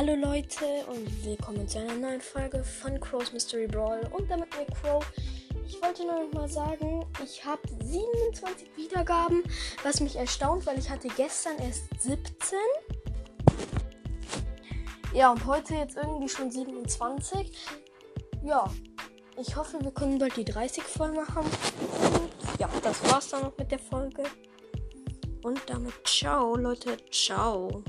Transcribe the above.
Hallo Leute und willkommen zu einer neuen Folge von Crow's Mystery Brawl und damit mit Crow. Ich wollte nur noch mal sagen, ich habe 27 Wiedergaben, was mich erstaunt, weil ich hatte gestern erst 17. Ja, und heute jetzt irgendwie schon 27. Ja, ich hoffe, wir können bald die 30 voll machen. Und ja, das war's dann noch mit der Folge. Und damit ciao, Leute, ciao.